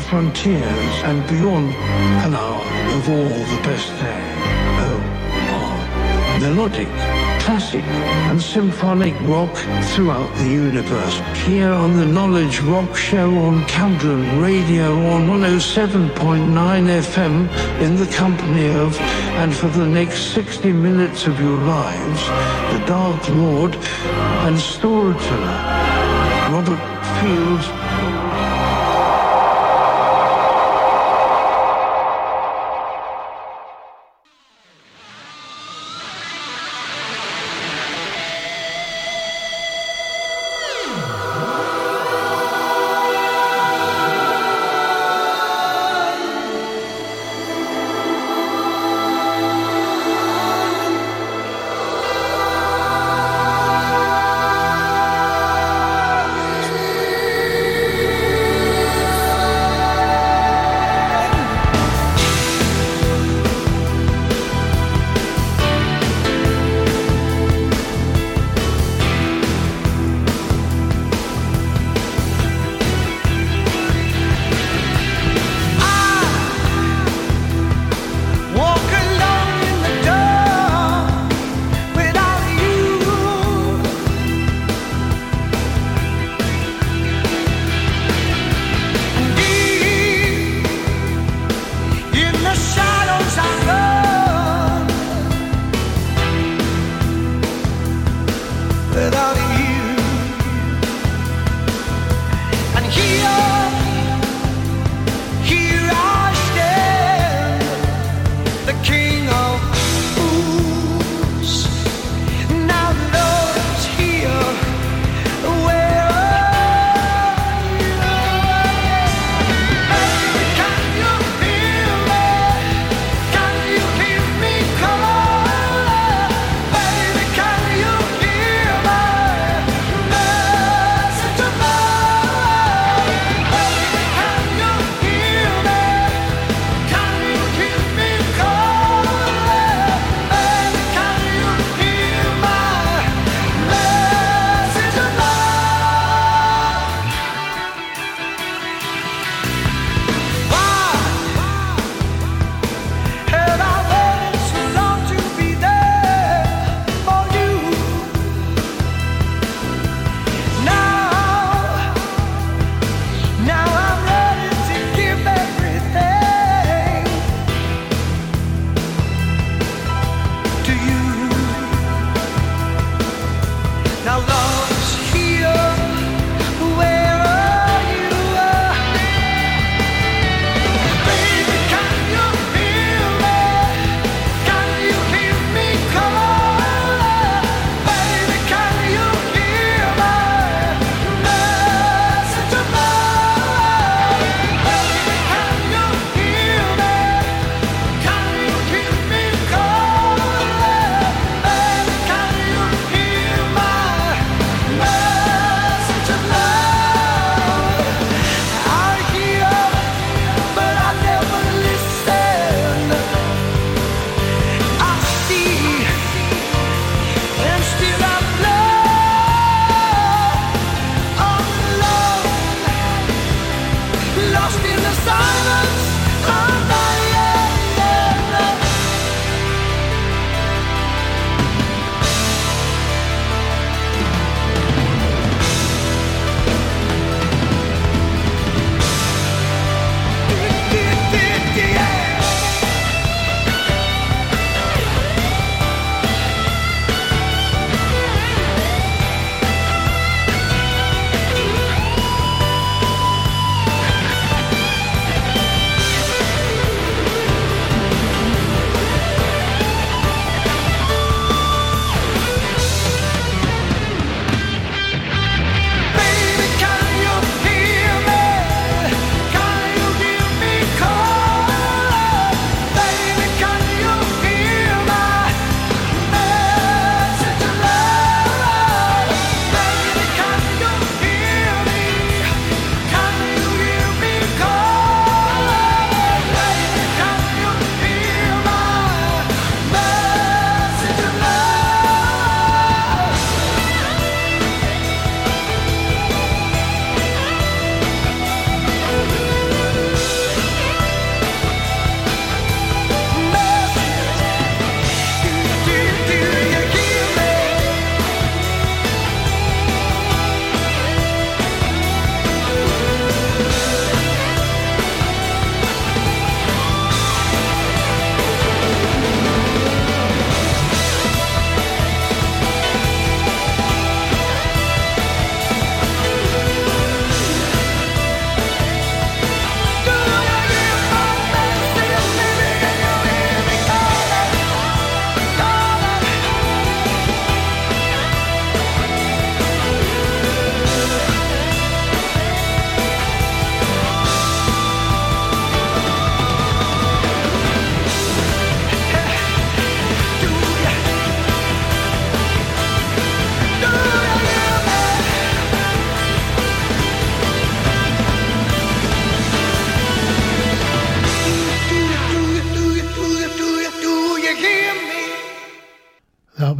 Frontiers and Beyond an hour of all the best there. Oh, oh, melodic, classic and symphonic rock throughout the universe. Here on the Knowledge Rock Show on Camglen Radio on 107.9 FM in the company of, and for the next 60 minutes of your lives, the Dark Lord and storyteller, Robert Fields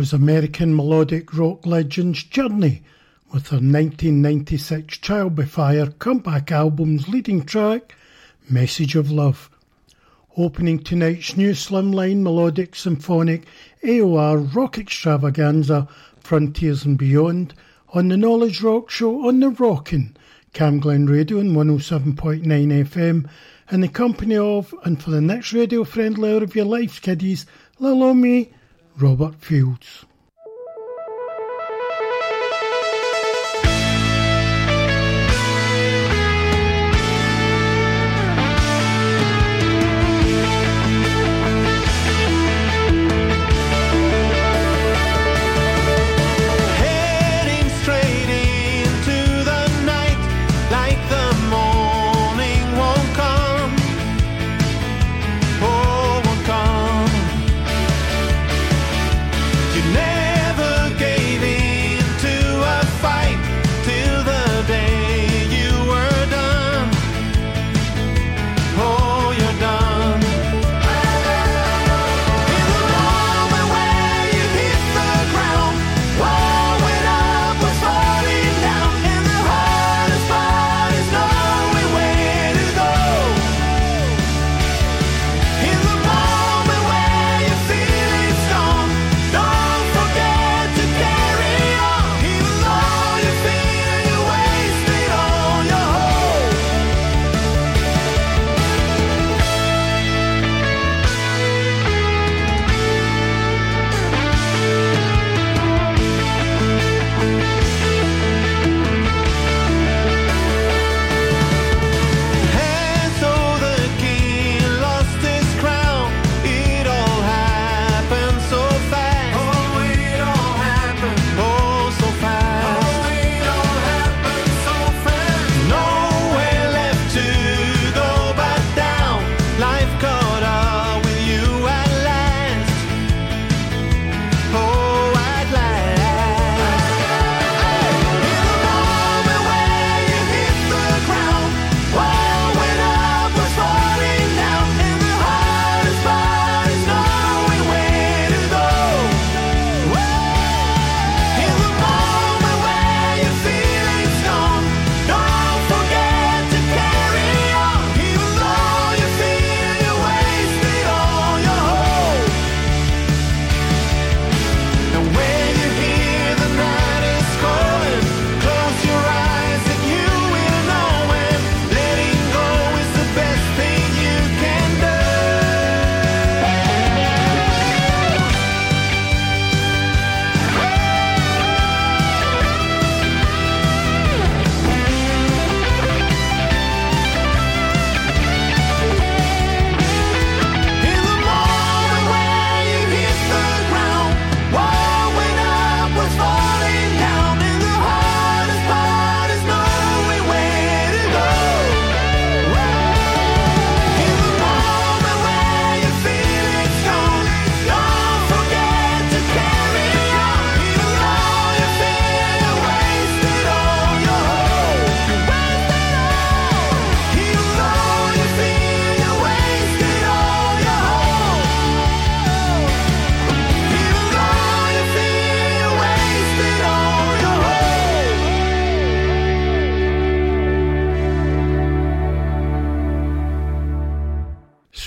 was American melodic rock legends Journey with their 1996 Trial by Fire comeback album's leading track, Message of Love. Opening tonight's new slimline melodic symphonic AOR rock extravaganza, Frontiers and Beyond, on the Knowledge Rock Show on the Rockin', Camglen Radio on 107.9 FM, in the company of, and for the next radio friendly hour of your life, kiddies, little me, Robert Fields.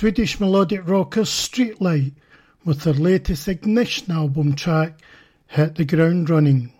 Swedish melodic rockers Streetlight with their latest Ignition album track Hit the Ground Running.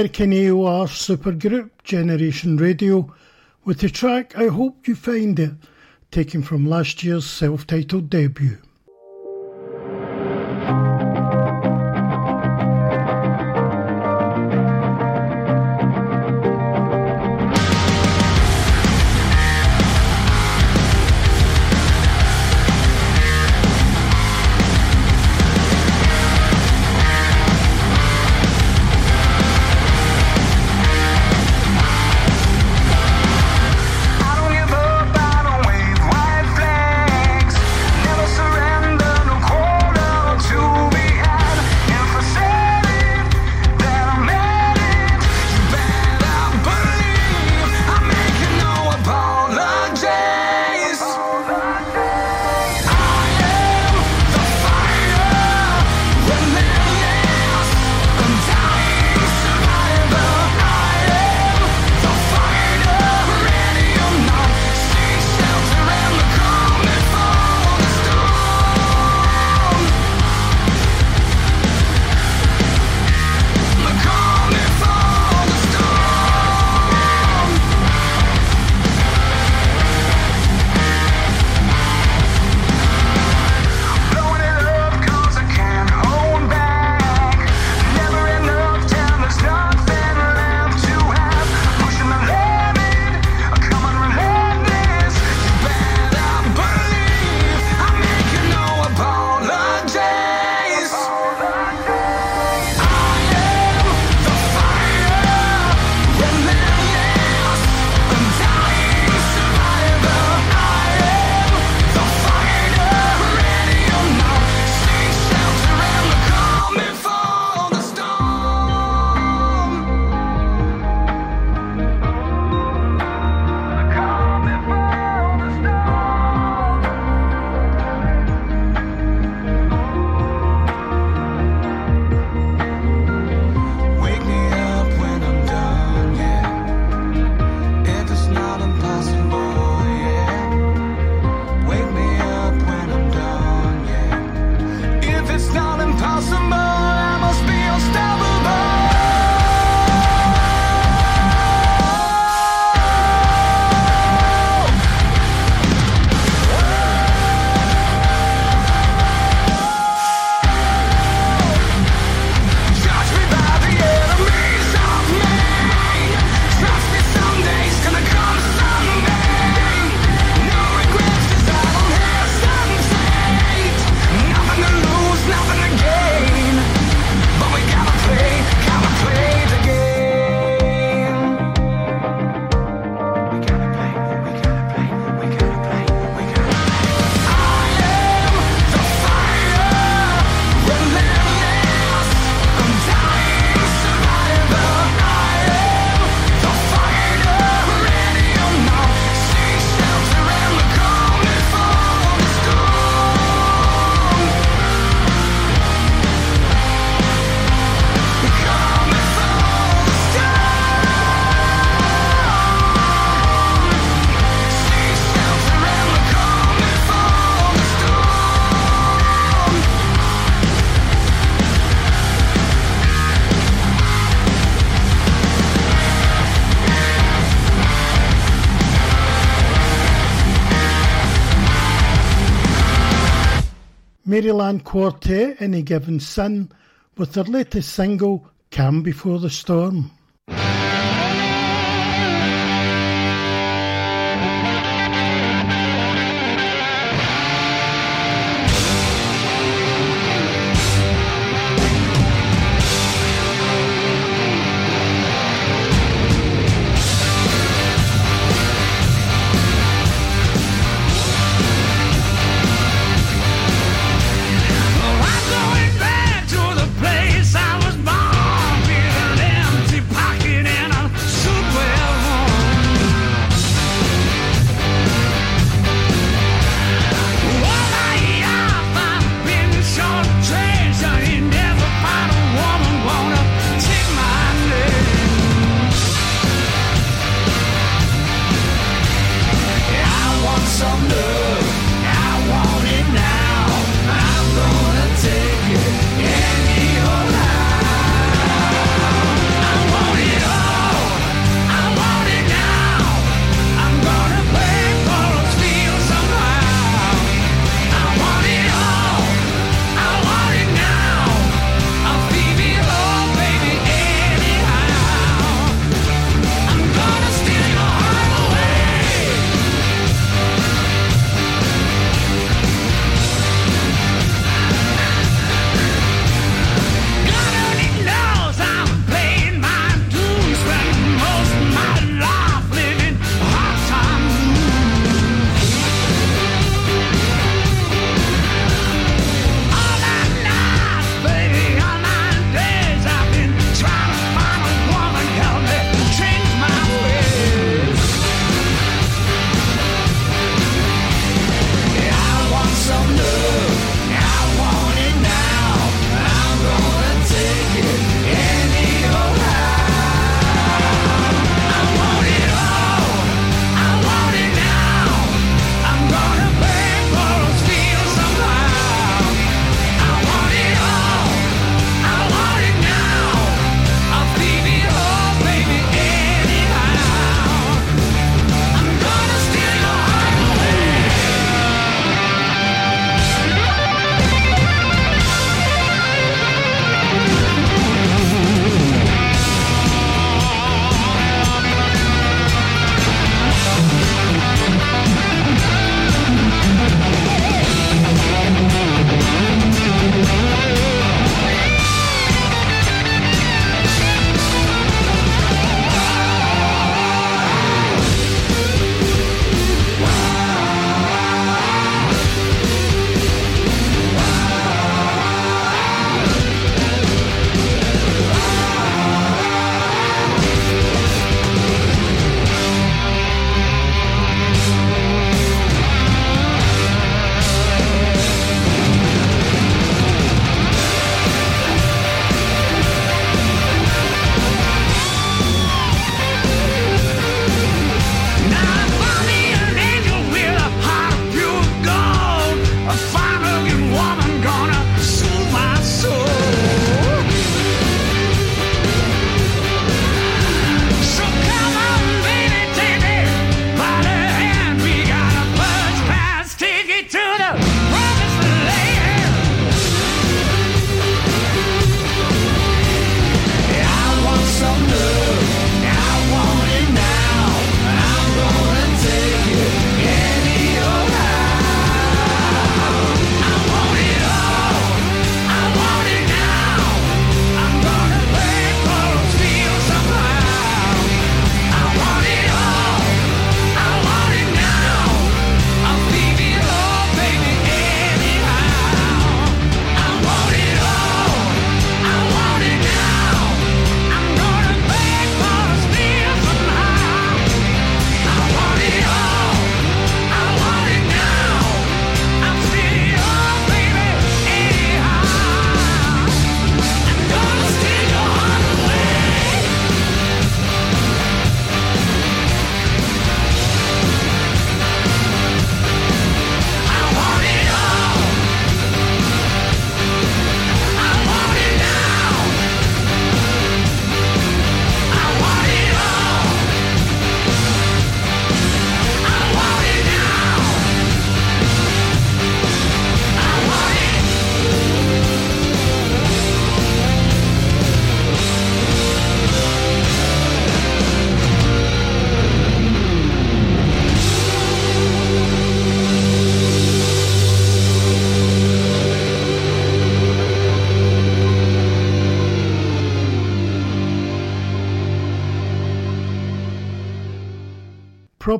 American AOR supergroup Generation Radio with the track I Hope You Find It, taken from last year's self titled debut. Maryland Quartet, Any Given Sin, with their latest single, Calm Before the Storm.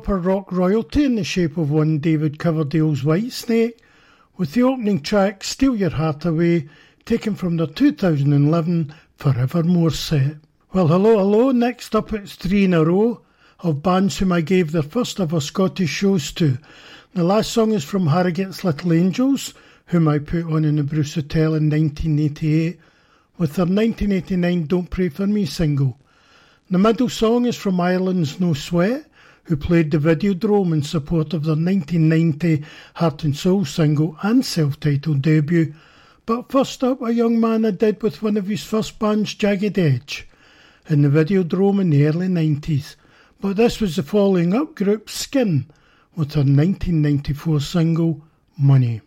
Proper rock royalty in the shape of one David Coverdale's Whitesnake, with the opening track Steal Your Heart Away, taken from their 2011 Forevermore set. Well, hello, hello. Next up, it's three in a row of bands whom I gave their first ever Scottish shows to. The last song is from Harrogate's Little Angels, whom I put on in the Bruce Hotel in 1988, with their 1989 Don't Pray For Me single. The middle song is from Ireland's No Sweat, who played the Videodrome in support of their 1990 Heart and Soul single and self-titled debut. But first up, a young man I did with one of his first bands, Jagged Edge, in the Videodrome in the early 90s. But this was the following up group Skin with their 1994 single Money.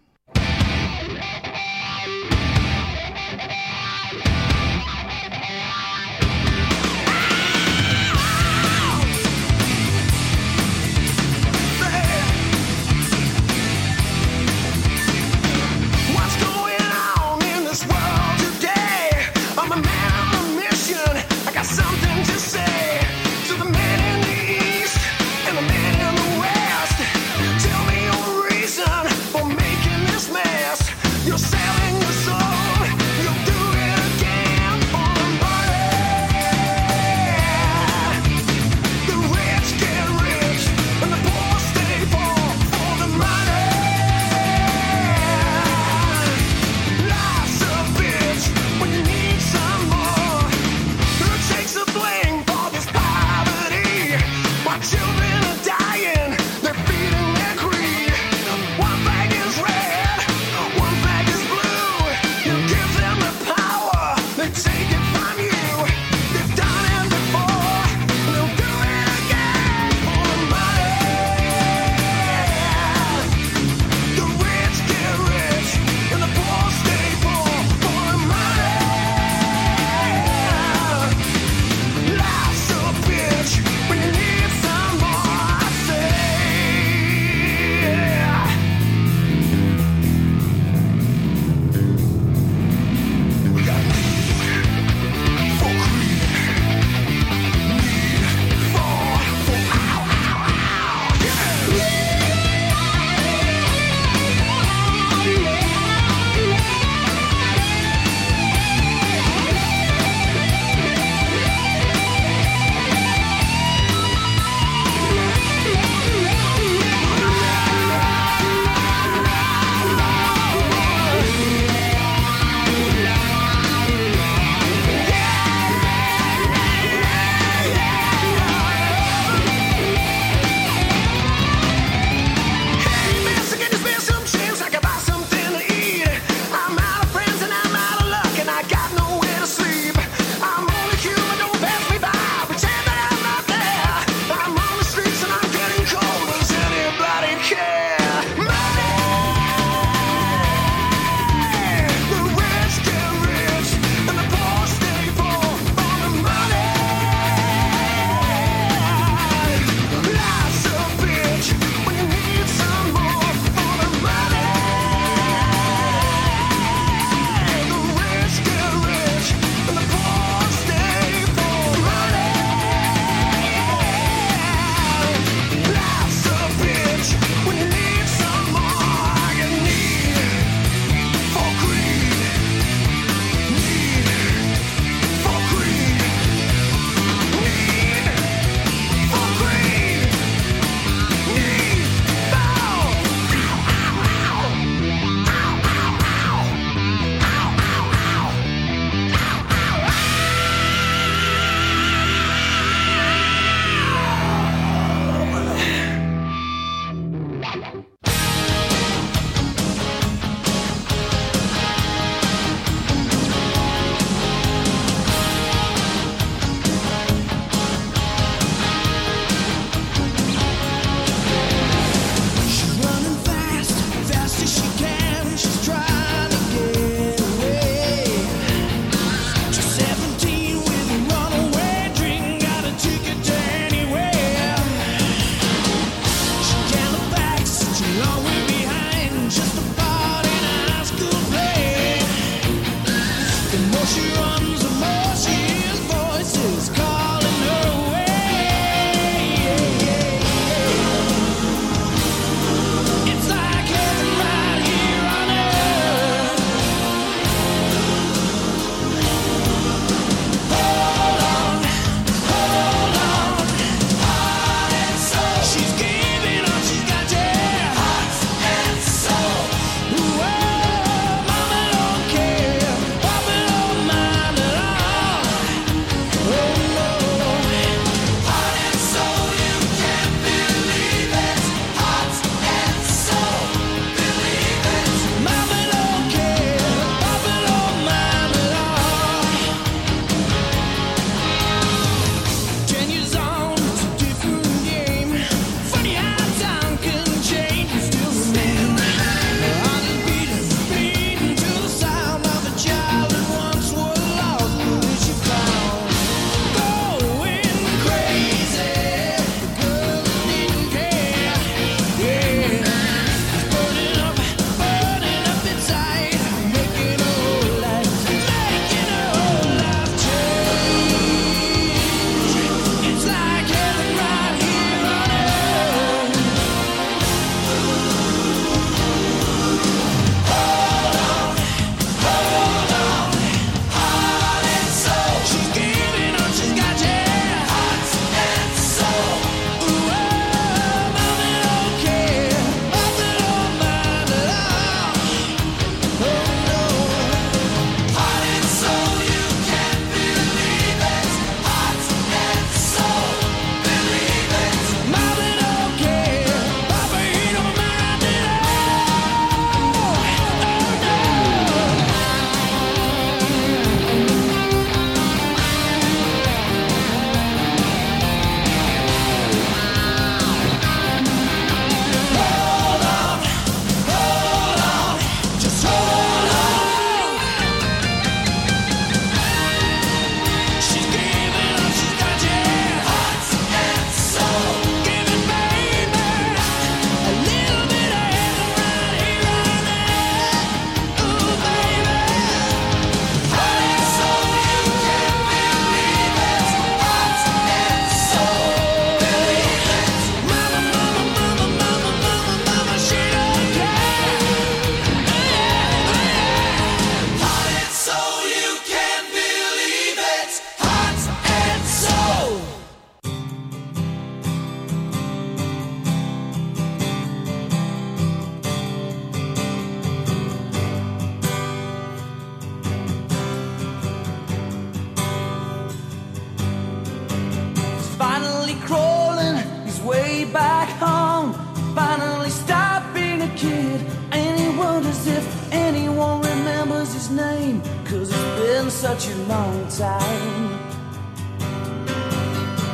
Such a long time.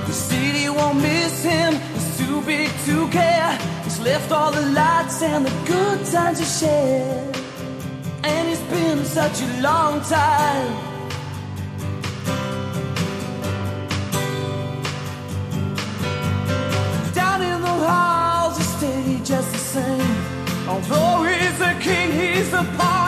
The city won't miss him. He's too big to care. He's left all the lights and the good times to share. And it's been such a long time. Down in the halls, he stayed just the same. Although he's the king, he's the pawn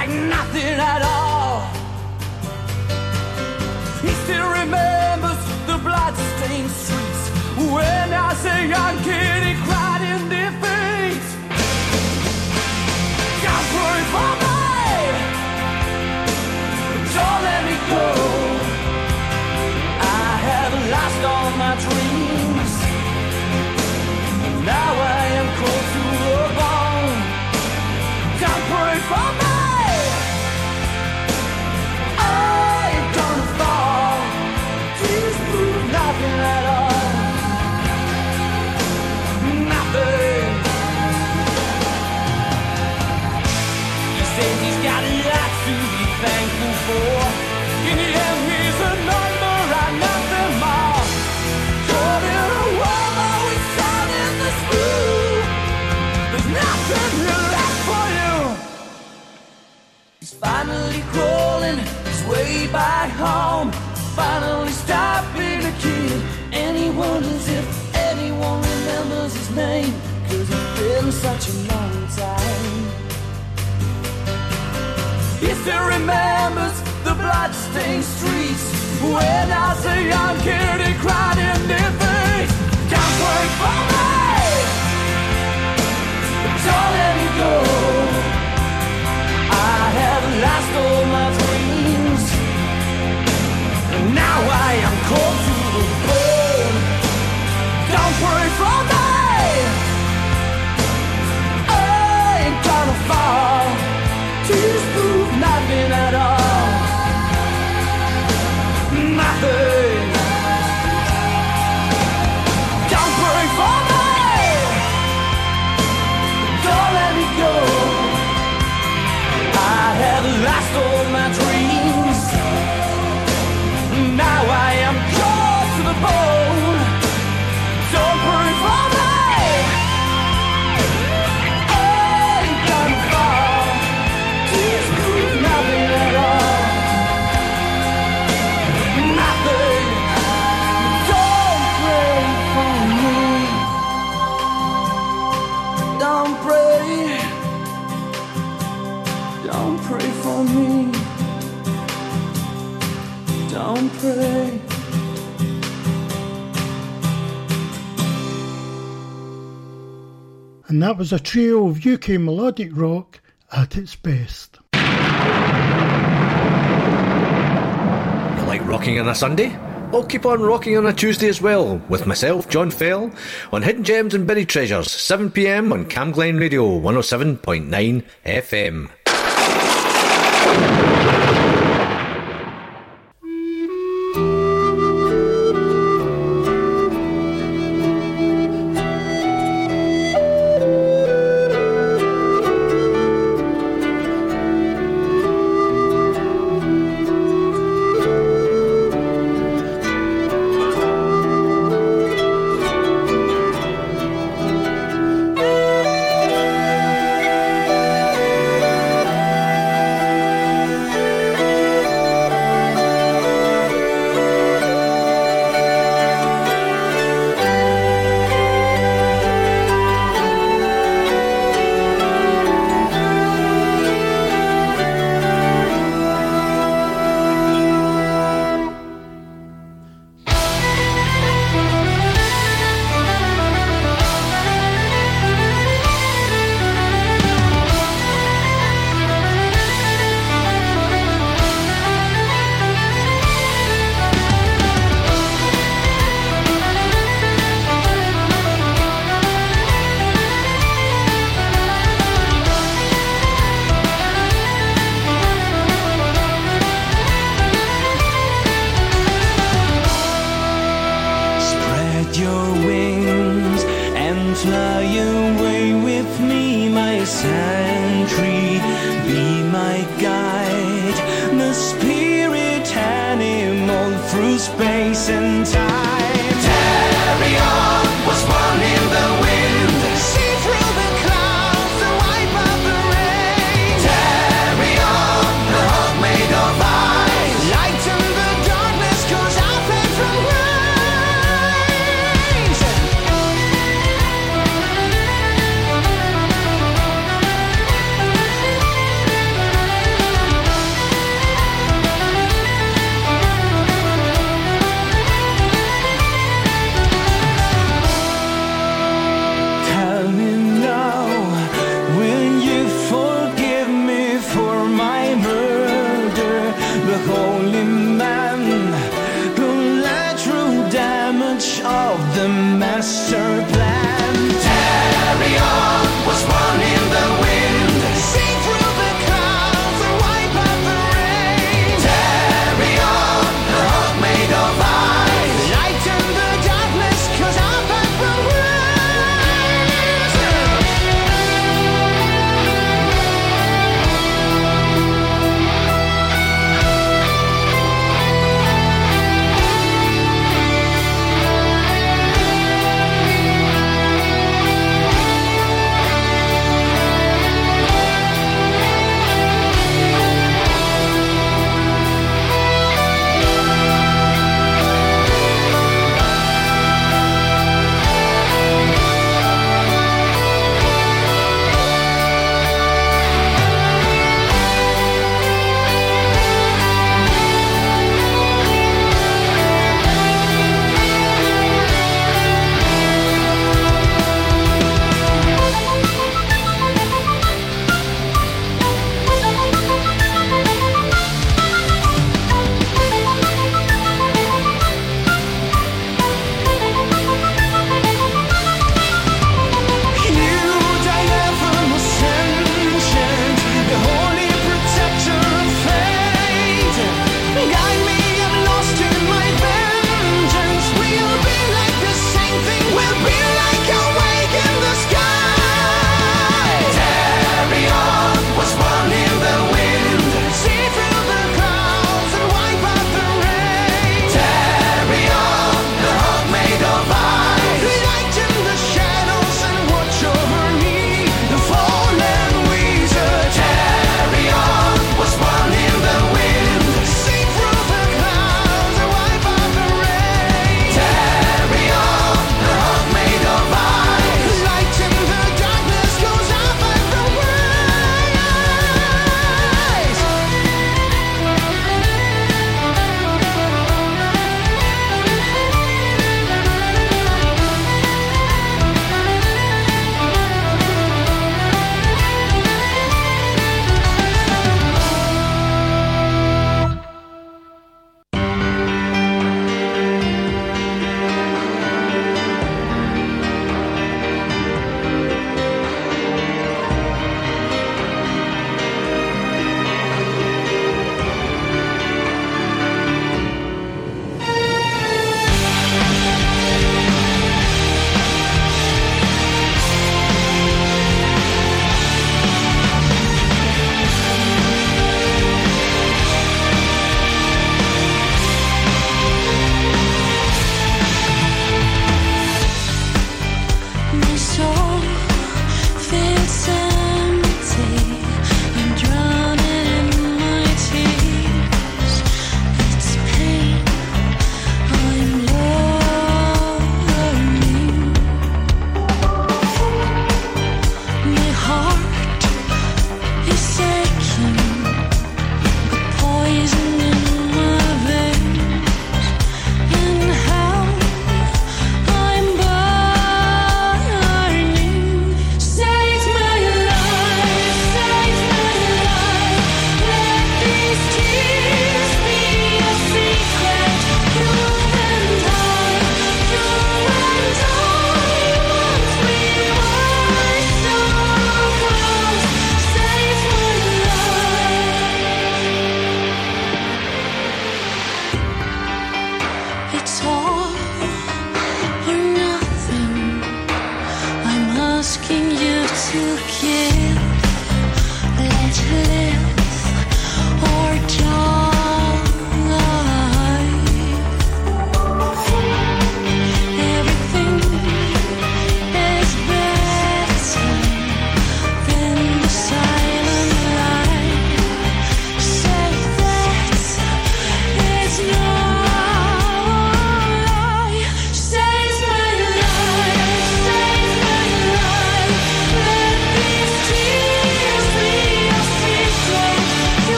like nothing at all. He still remembers the blood-stained streets when as a young kid still remembers the bloodstained streets when as a young kid he cried in defeat. Don't wait for me. Don't let me go. I have lost all my dreams. And now I am cold to the bone. Don't pray for me. Was a trio of UK melodic rock at its best. You like rocking on a Sunday? I'll keep on rocking on a Tuesday as well, with myself, John Fell, on Hidden Gems and Buried Treasures, 7pm on Camglen Radio 107.9 FM.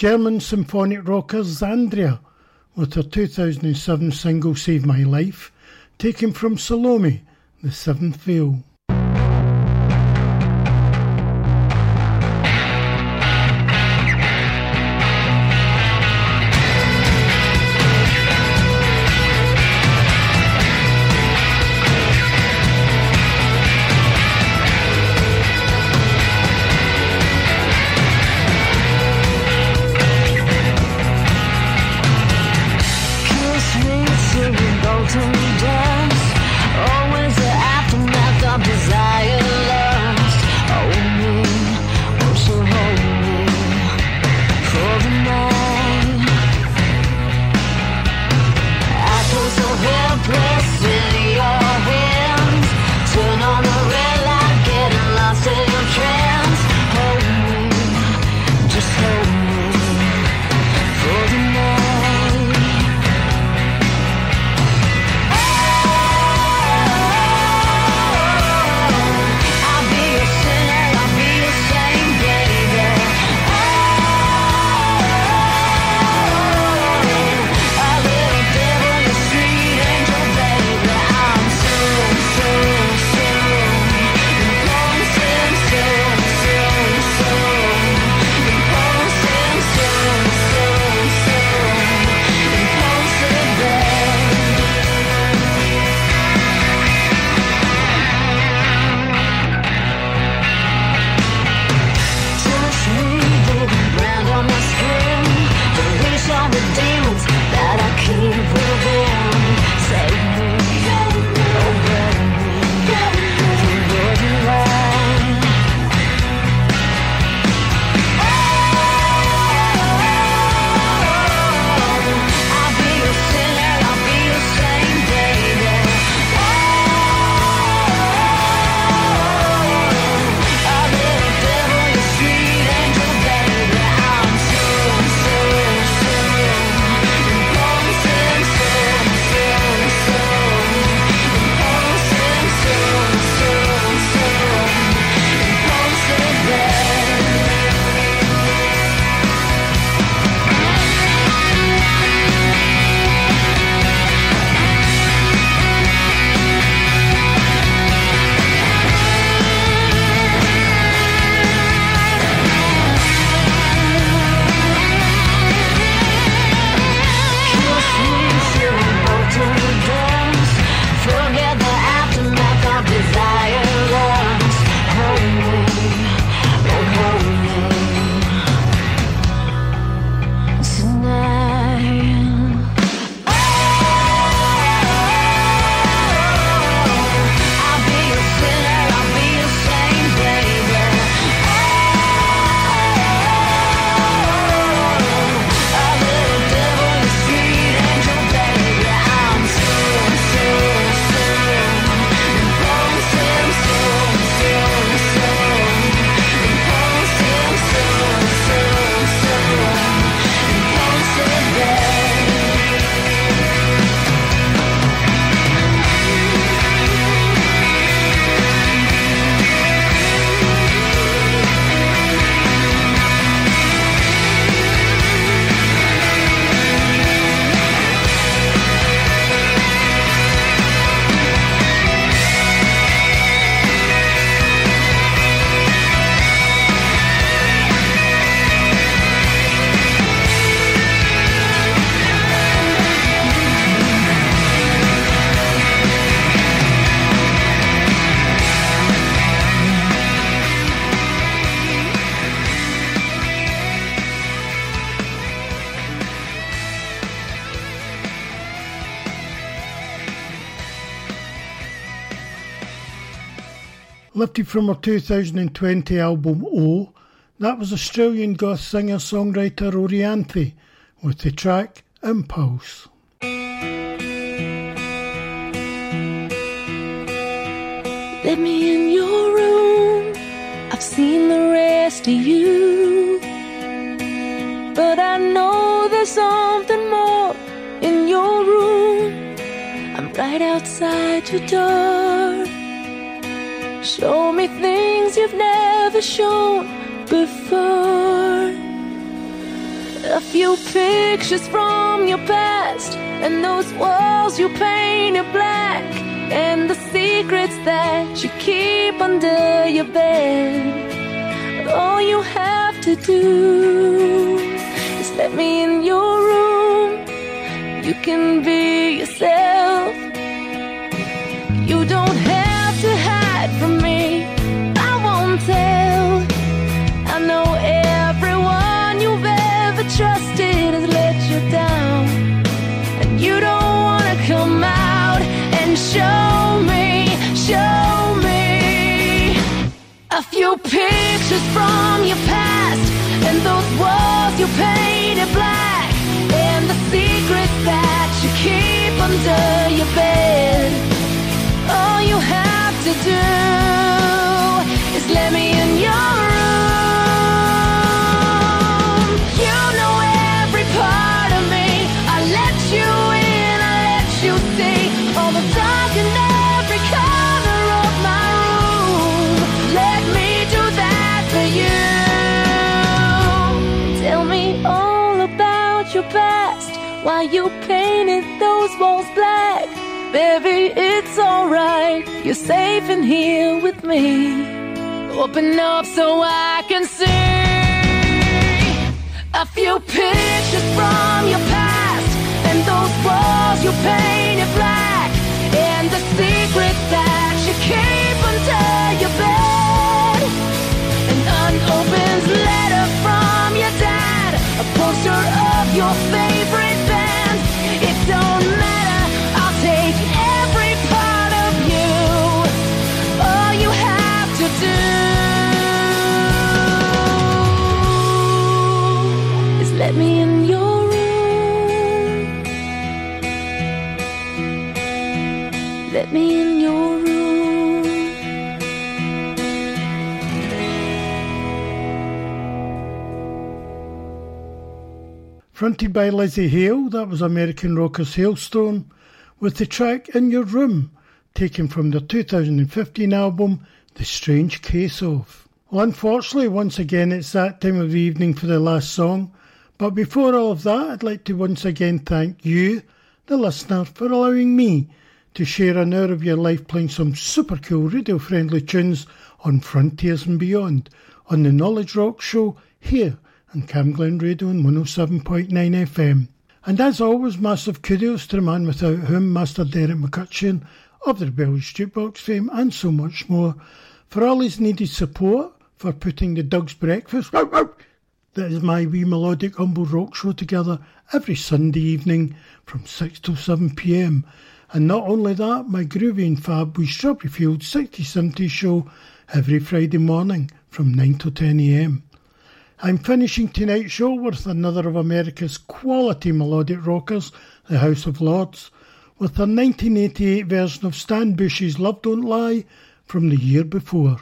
German symphonic rocker Xandria with her 2007 single Save My Life, taken from Salome, The Seventh Veil. From her 2020 album O. That was Australian goth singer songwriter Orianthi with the track Impulse. Let me in your room. I've seen the rest of you. But I know there's something more in your room. I'm right outside your door. Show me things you've never shown before. A few pictures from your past, and those walls you painted black, and the secrets that you keep under your bed. All you have to do is let me in your room. You can be yourself. Under your bed. All you have to do is let me in your room. You know every part of me. I let you in, I let you see all the dark in every corner of my room. Let me do that for you. Tell me all about your past. Why you alright. You're safe in here with me. Open up so I can see a few pictures from your past and those walls you painted black and the secrets that you keep under your bed. An unopened letter from your dad, a poster Me in your room. Fronted by Lzzy Hale, that was American rockers Halestorm, with the track In Your Room, taken from their 2015 album The Strange Case of. Well, unfortunately, once again, it's that time of the evening for the last song, but before all of that, I'd like to once again thank you, the listener, for allowing me to share an hour of your life playing some super cool radio friendly tunes on Frontiers and Beyond on the Knowledge Rock Show here on Camglen Radio on 107.9 FM. And as always, massive kudos to the man without whom, Master Derek McCutcheon of the Rebellious Jukebox fame and so much more, for all his needed support for putting the Doug's Breakfast that is my wee melodic humble rock show together every Sunday evening from 6 till 7 pm. And not only that, my groovy and fab wee Strawberry Field 6070 show every Friday morning from 9 to 10 am. I'm finishing tonight's show with another of America's quality melodic rockers, the House of Lords, with their 1988 version of Stan Bush's Love Don't Lie from the year before.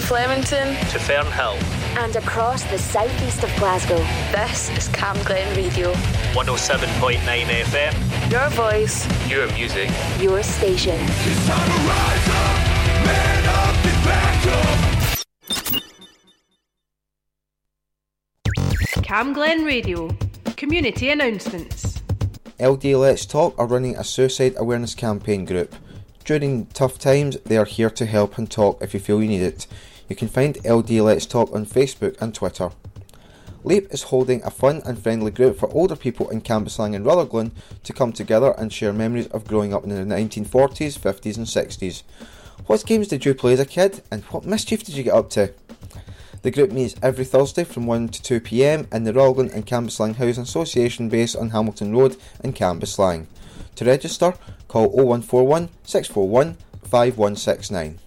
From Flemington to Fernhill and across the southeast of Glasgow. This is Camglen Radio 107.9 FM. Your voice, your music, your station. Camglen Radio Community Announcements. LD Let's Talk are running a suicide awareness campaign group. During tough times, they are here to help and talk if you feel you need it. You can find LD Let's Talk on Facebook and Twitter. LEAP is holding a fun and friendly group for older people in Cambuslang and Rutherglen to come together and share memories of growing up in the 1940s, 50s, and 60s. What games did you play as a kid, and what mischief did you get up to? The group meets every Thursday from 1 to 2 pm in the Rutherglen and Cambuslang Housing Association base on Hamilton Road in Cambuslang. To register, call 0141 641 5169.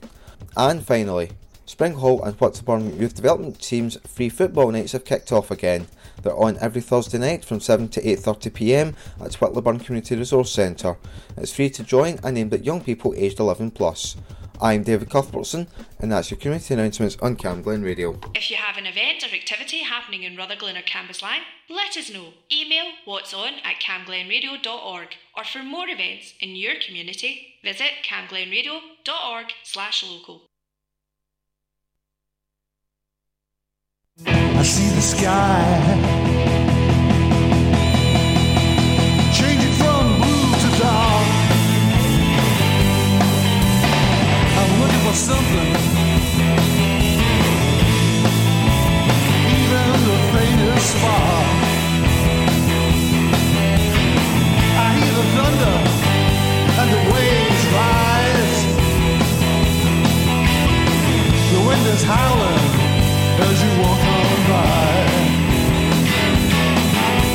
And finally, Springhall and Whitlawburn Youth Development Team's free football nights have kicked off again. They're on every Thursday night from 7 to 8.30pm at Whitlawburn Community Resource Centre. It's free to join and aimed at young people aged 11 plus. I'm David Cuthbertson, and that's your community announcements on Camglen Radio. If you have an event or activity happening in Rutherglen or Cambuslang, let us know. Email what's on at camglenradio.org or for more events in your community, visit I see the sky. Changing from blue to dark. I'm looking for something. Even the faintest spark. I hear the thunder and the waves rise. The wind is howling. 'Cause you walk on by.